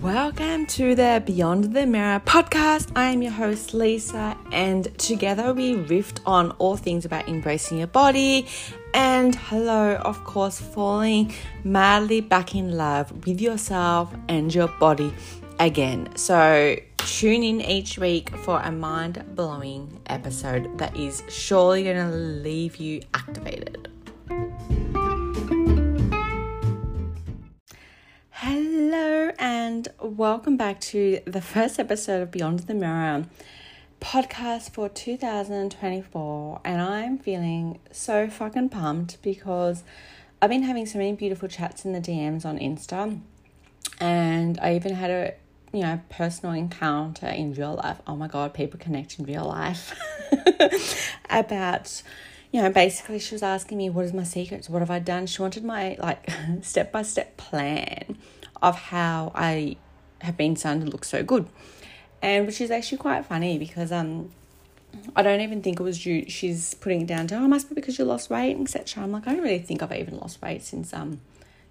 Welcome to the Beyond the Mirror podcast. I am your host, Lisa, and together we riffed on all things about embracing your body and, hello, of course, falling madly back in love with yourself and your body again. So, tune in each week for a mind blowing episode that is surely going to leave you activated. Hello, and welcome back to the first episode of Beyond the Mirror podcast for 2024. And I'm feeling so fucking pumped because I've been having so many beautiful chats in the DMs on Insta, and I even had a you know personal encounter in real life. Oh my god, people connect in real life about you know, basically she was asking me what is my secrets, what have I done? She wanted my like step by step plan of how I have been starting to look so good. And which is actually quite funny because um I don't even think it was due she's putting it down to oh must be because you lost weight, etc. I'm like, I don't really think I've even lost weight since um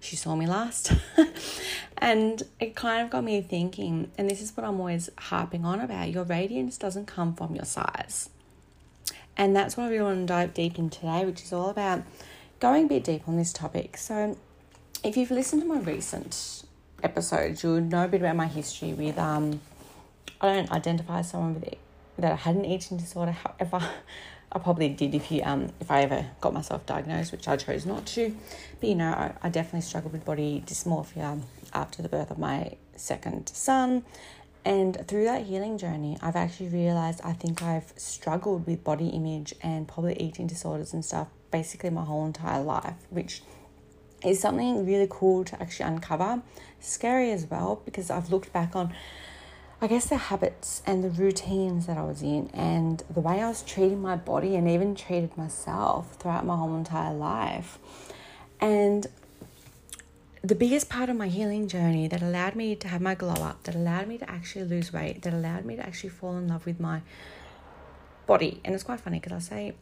she saw me last. and it kind of got me thinking, and this is what I'm always harping on about your radiance doesn't come from your size. And that's what really want to dive deep in today, which is all about going a bit deep on this topic. So, if you've listened to my recent episodes, you'll know a bit about my history with um, I don't identify as someone with that I had an eating disorder. However, I probably did if you um if I ever got myself diagnosed, which I chose not to. But you know, I, I definitely struggled with body dysmorphia after the birth of my second son. And through that healing journey, I've actually realized I think I've struggled with body image and probably eating disorders and stuff basically my whole entire life, which is something really cool to actually uncover. Scary as well because I've looked back on, I guess, the habits and the routines that I was in and the way I was treating my body and even treated myself throughout my whole entire life. And the biggest part of my healing journey that allowed me to have my glow up, that allowed me to actually lose weight, that allowed me to actually fall in love with my body. And it's quite funny because I say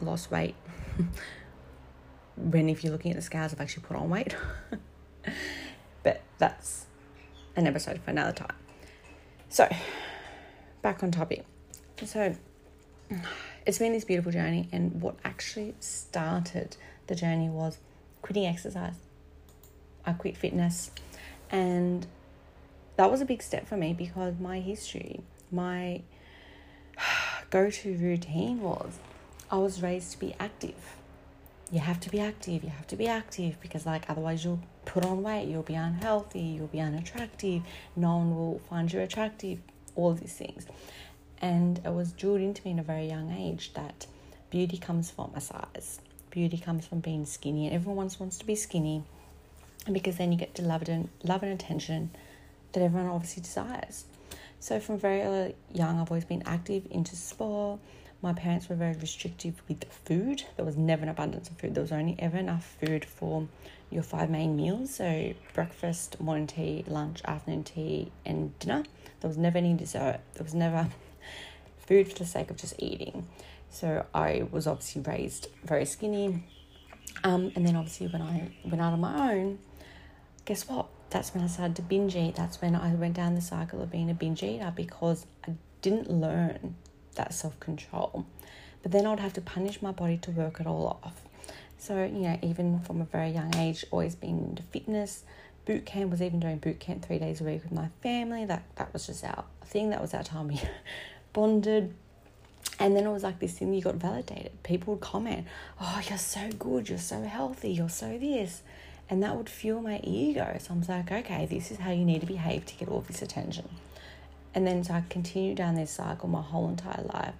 lost weight when if you're looking at the scales, I've actually put on weight. but that's an episode for another time. So, back on topic. So, it's been this beautiful journey, and what actually started the journey was quitting exercise I quit fitness. And that was a big step for me because my history, my go to routine was I was raised to be active. You have to be active, you have to be active because, like, otherwise, you'll put on weight, you'll be unhealthy, you'll be unattractive, no one will find you attractive, all these things. And it was drilled into me in a very young age that beauty comes from a size, beauty comes from being skinny, and everyone wants to be skinny because then you get to love and love and attention that everyone obviously desires. So from very early young, I've always been active into sport. My parents were very restrictive with food. There was never an abundance of food. There was only ever enough food for your five main meals. So breakfast, morning tea, lunch, afternoon tea, and dinner. There was never any dessert. There was never food for the sake of just eating. So I was obviously raised very skinny. Um, and then obviously when I went out on my own, guess what? That's when I started to binge eat. That's when I went down the cycle of being a binge eater because I didn't learn that self control. But then I'd have to punish my body to work it all off. So, you know, even from a very young age, always being into fitness, boot camp was even doing boot camp three days a week with my family. That that was just our thing. That was our time we bonded. And then it was like this thing you got validated. People would comment, Oh, you're so good, you're so healthy, you're so this and that would fuel my ego. So I'm like, okay, this is how you need to behave to get all this attention. And then so I continued down this cycle my whole entire life.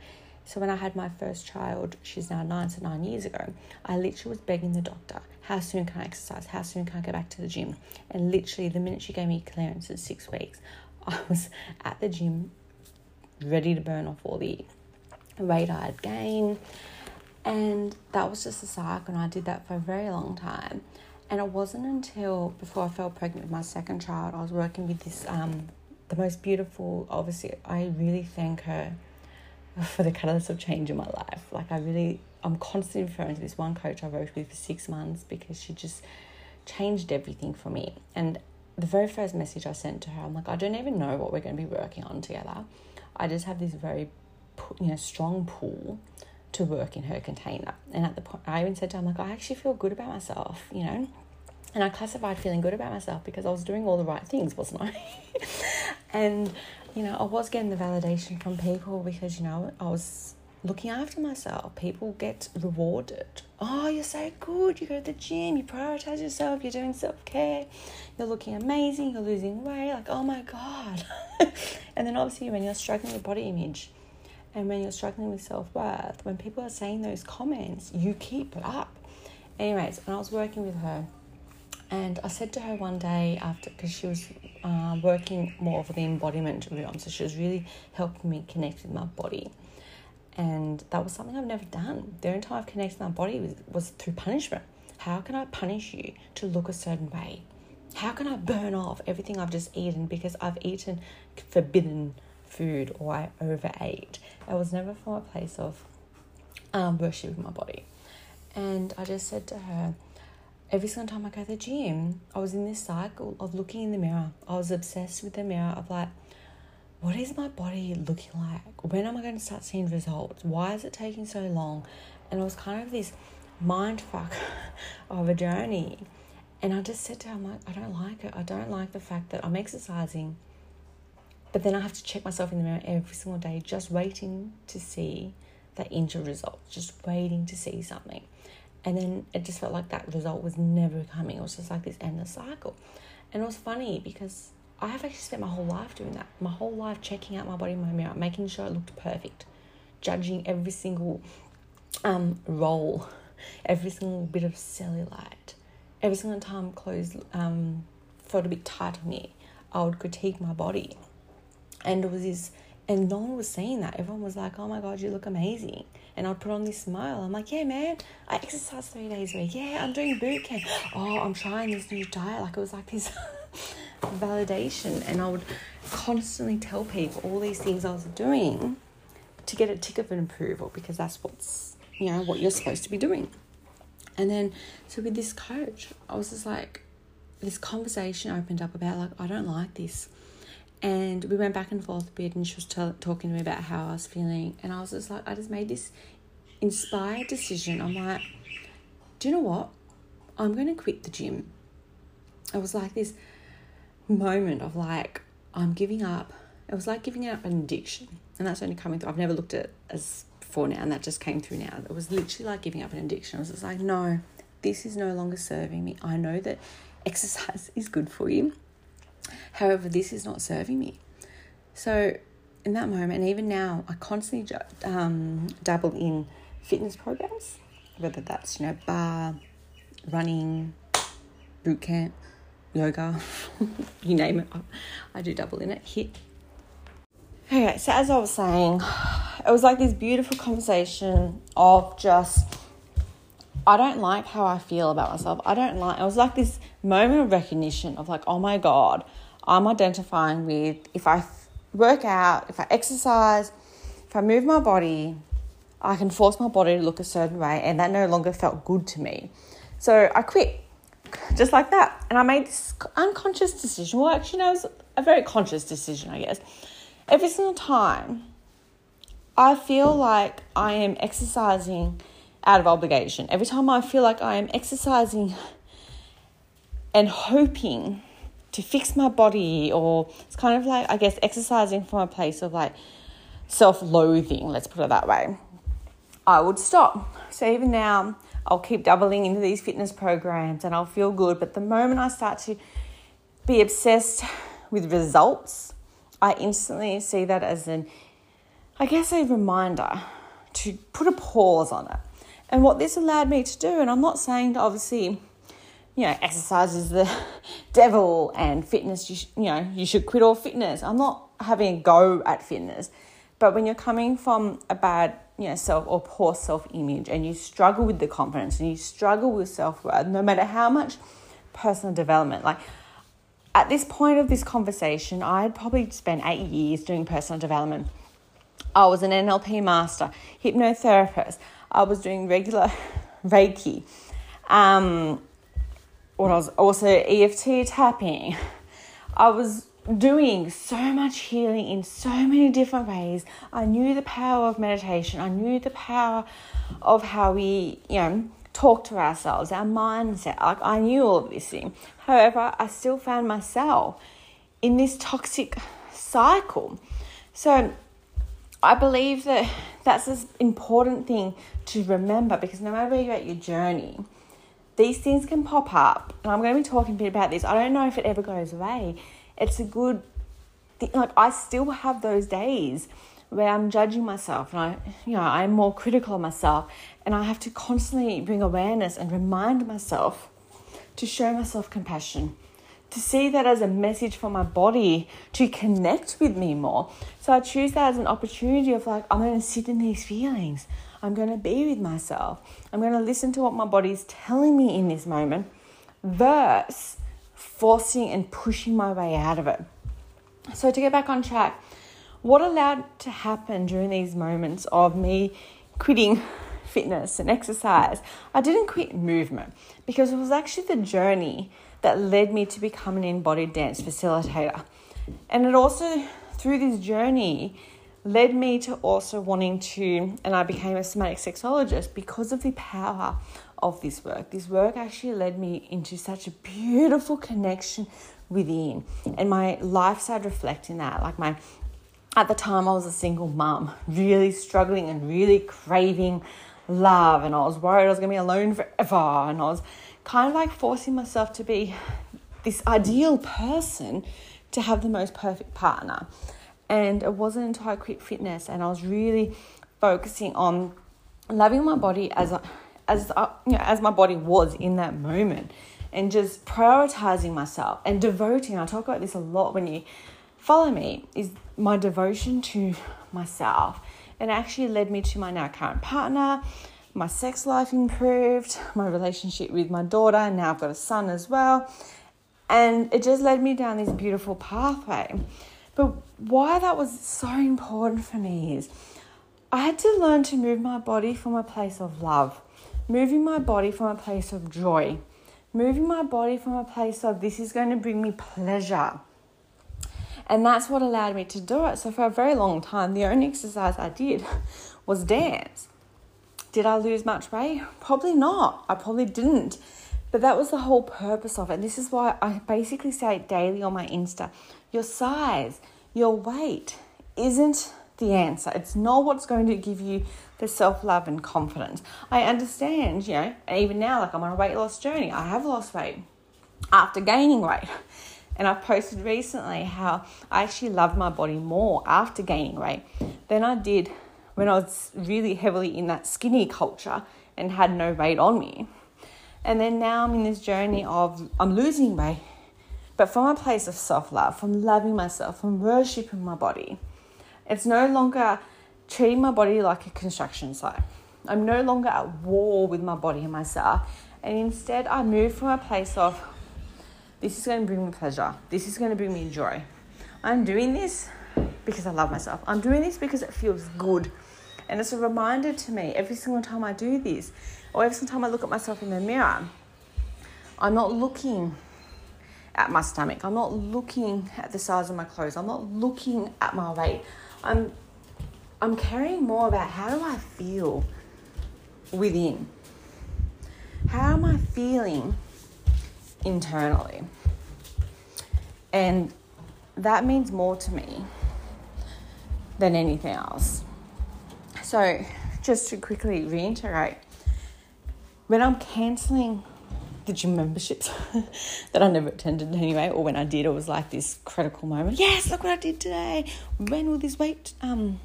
So when I had my first child, she's now nine, so nine years ago, I literally was begging the doctor, how soon can I exercise? How soon can I go back to the gym? And literally the minute she gave me clearance at six weeks, I was at the gym ready to burn off all the weight I had gained. And that was just a cycle, and I did that for a very long time. And it wasn't until before I fell pregnant with my second child, I was working with this, um, the most beautiful, obviously, I really thank her for the catalyst of change in my life. Like, I really, I'm constantly referring to this one coach I worked with for six months because she just changed everything for me. And the very first message I sent to her, I'm like, I don't even know what we're going to be working on together. I just have this very, you know, strong pull to work in her container. And at the point, I even said to her, I'm like, I actually feel good about myself, you know. And I classified feeling good about myself because I was doing all the right things, wasn't I? and, you know, I was getting the validation from people because, you know, I was looking after myself. People get rewarded. Oh, you're so good. You go to the gym, you prioritize yourself, you're doing self care, you're looking amazing, you're losing weight. Like, oh my God. and then obviously, when you're struggling with body image and when you're struggling with self worth, when people are saying those comments, you keep it up. Anyways, and I was working with her. And I said to her one day after, because she was uh, working more for the embodiment realm, so she was really helping me connect with my body and that was something I've never done. The only time I've connected my body was, was through punishment. How can I punish you to look a certain way? How can I burn off everything I've just eaten because I've eaten forbidden food or I overate? It was never from a place of um, worshiping my body. And I just said to her, every single time I go to the gym, I was in this cycle of looking in the mirror. I was obsessed with the mirror of like, what is my body looking like? When am I going to start seeing results? Why is it taking so long? And it was kind of this mind fuck of a journey. And I just said to her, I'm like, I don't like it. I don't like the fact that I'm exercising, but then I have to check myself in the mirror every single day, just waiting to see that inch result, just waiting to see something. And then it just felt like that result was never coming. It was just like this endless cycle. And it was funny because I have actually spent my whole life doing that. My whole life checking out my body in my mirror, making sure it looked perfect, judging every single um, roll, every single bit of cellulite, every single time clothes um, felt a bit tight on me. I would critique my body, and it was this, and no one was saying that. Everyone was like, "Oh my god, you look amazing." And I'd put on this smile. I'm like, yeah, man, I exercise three days a week. Yeah, I'm doing boot camp. Oh, I'm trying this new diet. Like it was like this validation and I would constantly tell people all these things I was doing to get a tick of an approval because that's what's you know what you're supposed to be doing. And then so with this coach, I was just like this conversation opened up about like I don't like this. And we went back and forth a bit and she was t- talking to me about how I was feeling and I was just like I just made this inspired decision. I'm like, do you know what? I'm going to quit the gym. I was like this moment of like, I'm giving up. It was like giving up an addiction. And that's only coming through. I've never looked at it as before now, and that just came through now. It was literally like giving up an addiction. I was just like, no, this is no longer serving me. I know that exercise is good for you. However, this is not serving me. So, in that moment, and even now, I constantly um, dabble in fitness programs, whether that's, you know, barre, running, boot camp, yoga, you name it. I do double in it. HIIT. Okay, so as I was saying, it was like this beautiful conversation of just, I don't like how I feel about myself. I don't like, it was like this moment of recognition of like, oh my God, I'm identifying with if I work out, if I exercise, if I move my body, I can force my body to look a certain way, and that no longer felt good to me. So I quit just like that. And I made this unconscious decision. Well, actually, no, it was a very conscious decision, I guess. Every single time I feel like I am exercising out of obligation, every time I feel like I am exercising and hoping to fix my body, or it's kind of like, I guess, exercising from a place of like self loathing, let's put it that way, I would stop. So even now, I'll keep doubling into these fitness programs and I'll feel good. But the moment I start to be obsessed with results, I instantly see that as an, I guess, a reminder to put a pause on it. And what this allowed me to do, and I'm not saying to obviously, you know, exercise is the devil and fitness, you, sh- you know, you should quit all fitness. I'm not having a go at fitness. But when you're coming from a bad you know, self or poor self image and you struggle with the confidence and you struggle with self worth, no matter how much personal development, like at this point of this conversation, I had probably spent eight years doing personal development. I was an NLP master, hypnotherapist. I was doing regular Reiki. Um, what I was also EFT tapping, I was doing so much healing in so many different ways. I knew the power of meditation. I knew the power of how we, you know, talk to ourselves, our mindset. Like I knew all of this thing. However, I still found myself in this toxic cycle. So I believe that that's an important thing to remember because no matter where you're at your journey, these things can pop up. And I'm going to be talking a bit about this. I don't know if it ever goes away. It's a good thing. Like, I still have those days where I'm judging myself and I, you know, I'm more critical of myself and I have to constantly bring awareness and remind myself to show myself compassion, to see that as a message for my body to connect with me more. So I choose that as an opportunity of like, I'm going to sit in these feelings. I'm going to be with myself. I'm going to listen to what my body is telling me in this moment versus forcing and pushing my way out of it. So to get back on track, what allowed to happen during these moments of me quitting fitness and exercise, I didn't quit movement because it was actually the journey that led me to become an embodied dance facilitator. And it also, through this journey, led me to also wanting to, and I became a somatic sexologist because of the power of this work. This work actually led me into such a beautiful connection within, and my life started reflecting that. Like my, at the time, I was a single mum, really struggling and really craving love, and I was worried I was to be alone forever, and I was kind of like forcing myself to be this ideal person to have the most perfect partner. And it wasn't until I quit fitness and I was really focusing on loving my body as as uh, you know, as my body was in that moment, and just prioritizing myself and devoting. I talk about this a lot when you follow me. Is my devotion to myself, and it actually led me to my now current partner. My sex life improved, my relationship with my daughter, and now I've got a son as well. And it just led me down this beautiful pathway. But why that was so important for me is I had to learn to move my body from a place of love, moving my body from a place of joy, moving my body from a place of this is going to bring me pleasure. And that's what allowed me to do it. So, for a very long time, the only exercise I did was dance. Did I lose much weight? Probably not. I probably didn't. But that was the whole purpose of it. And this is why I basically say it daily on my Insta your size, your weight isn't the answer. It's not what's going to give you the self love and confidence. I understand, you know, even now, like I'm on a weight loss journey, I have lost weight after gaining weight. And I've posted recently how I actually loved my body more after gaining weight than I did when I was really heavily in that skinny culture and had no weight on me. And then now I'm in this journey of I'm losing weight but from a place of self love, from loving myself, from worshipping my body. It's no longer treating my body like a construction site. I'm no longer at war with my body and myself. And instead, I move from a place of this is going to bring me pleasure, this is going to bring me joy. I'm doing this because I love myself. I'm doing this because it feels good. And it's a reminder to me every single time I do this, or every single time I look at myself in the mirror, I'm not looking at my stomach. I'm not looking at the size of my clothes. I'm not looking at my weight. I'm I'm caring more about how do I feel within? How am I feeling internally? And that means more to me than anything else. So, just to quickly reiterate, when I'm cancelling the gym memberships that I never attended anyway, or when I did, it was like this critical moment. Yes, look what I did today. When will this weight um,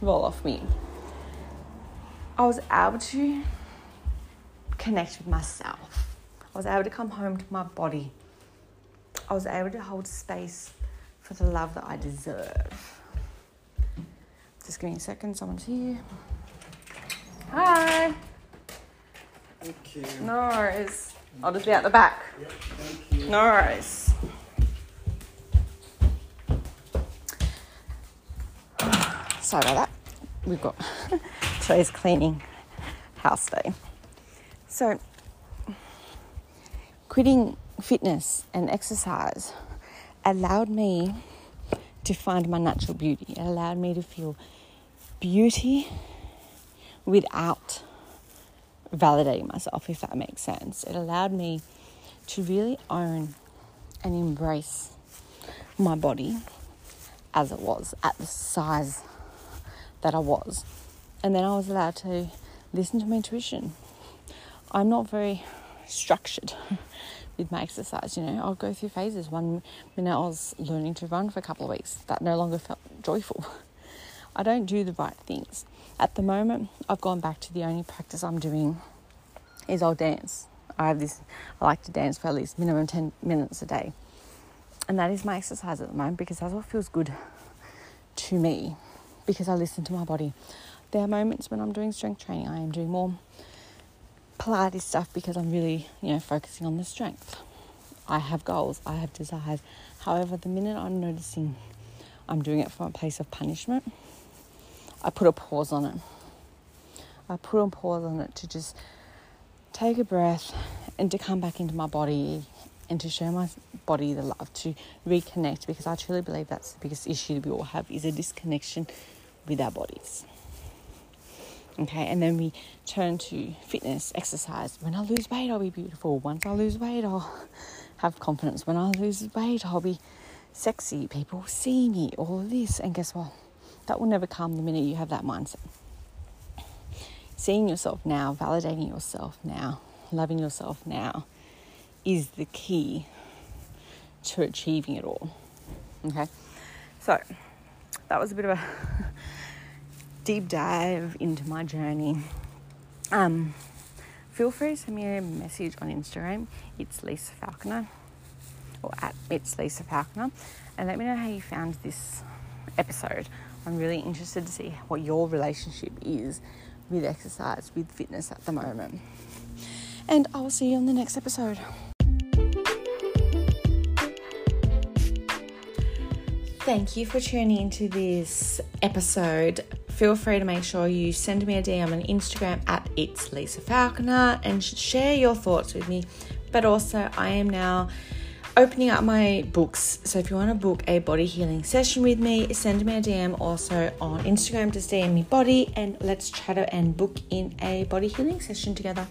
roll off me? I was able to connect with myself. I was able to come home to my body. I was able to hold space for the love that I deserve. Just give me a second, someone's here. Hi. Thank you. No worries. I'll just be at the back. Yep, thank you. No worries. Sorry about that. We've got today's cleaning house day. So, quitting fitness and exercise allowed me to find my natural beauty. It allowed me to feel beauty without validating myself, if that makes sense. It allowed me to really own and embrace my body as it was, at the size that I was. And then I was allowed to listen to my intuition. I'm not very structured with my exercise, you know. I'll go through phases. One minute I was learning to run for a couple of weeks, that no longer felt joyful. I don't do the right things. At the moment, I've gone back to the only practice I'm doing is I'll dance. I have this, I like to dance for at least minimum 10 minutes a day. And that is my exercise at the moment because that's what feels good to me because I listen to my body. There are moments when I'm doing strength training, I am doing more Pilates stuff because I'm really, you know, focusing on the strength. I have goals, I have desires. However, the minute I'm noticing I'm doing it from a place of punishment, I put a pause on it. I put a pause on it to just take a breath and to come back into my body and to show my body the love to reconnect because I truly believe that's the biggest issue we all have is a disconnection with our bodies. Okay, and then we turn to fitness, exercise. When I lose weight, I'll be beautiful. Once I lose weight, I'll have confidence. When I lose weight, I'll be sexy. People see me, all of this. And guess what? That will never come the minute you have that mindset. Seeing yourself now, validating yourself now, loving yourself now is the key to achieving it all. Okay, so that was a bit of a deep dive into my journey. Um, feel free to send me a message on Instagram. It's Lisa Falconer, or at it's Lisa Falconer, and let me know how you found this episode. I'm really interested to see what your relationship is with exercise, with fitness at the moment. And I will see you on the next episode. Thank you for tuning into this episode. Feel free to make sure you send me a DM on Instagram at it's Lisa Falconer and share your thoughts with me. But also, I am now opening up my books. So if you want to book a body healing session with me, send me a DM also on Instagram to DM me body and let's chat and book in a body healing session together.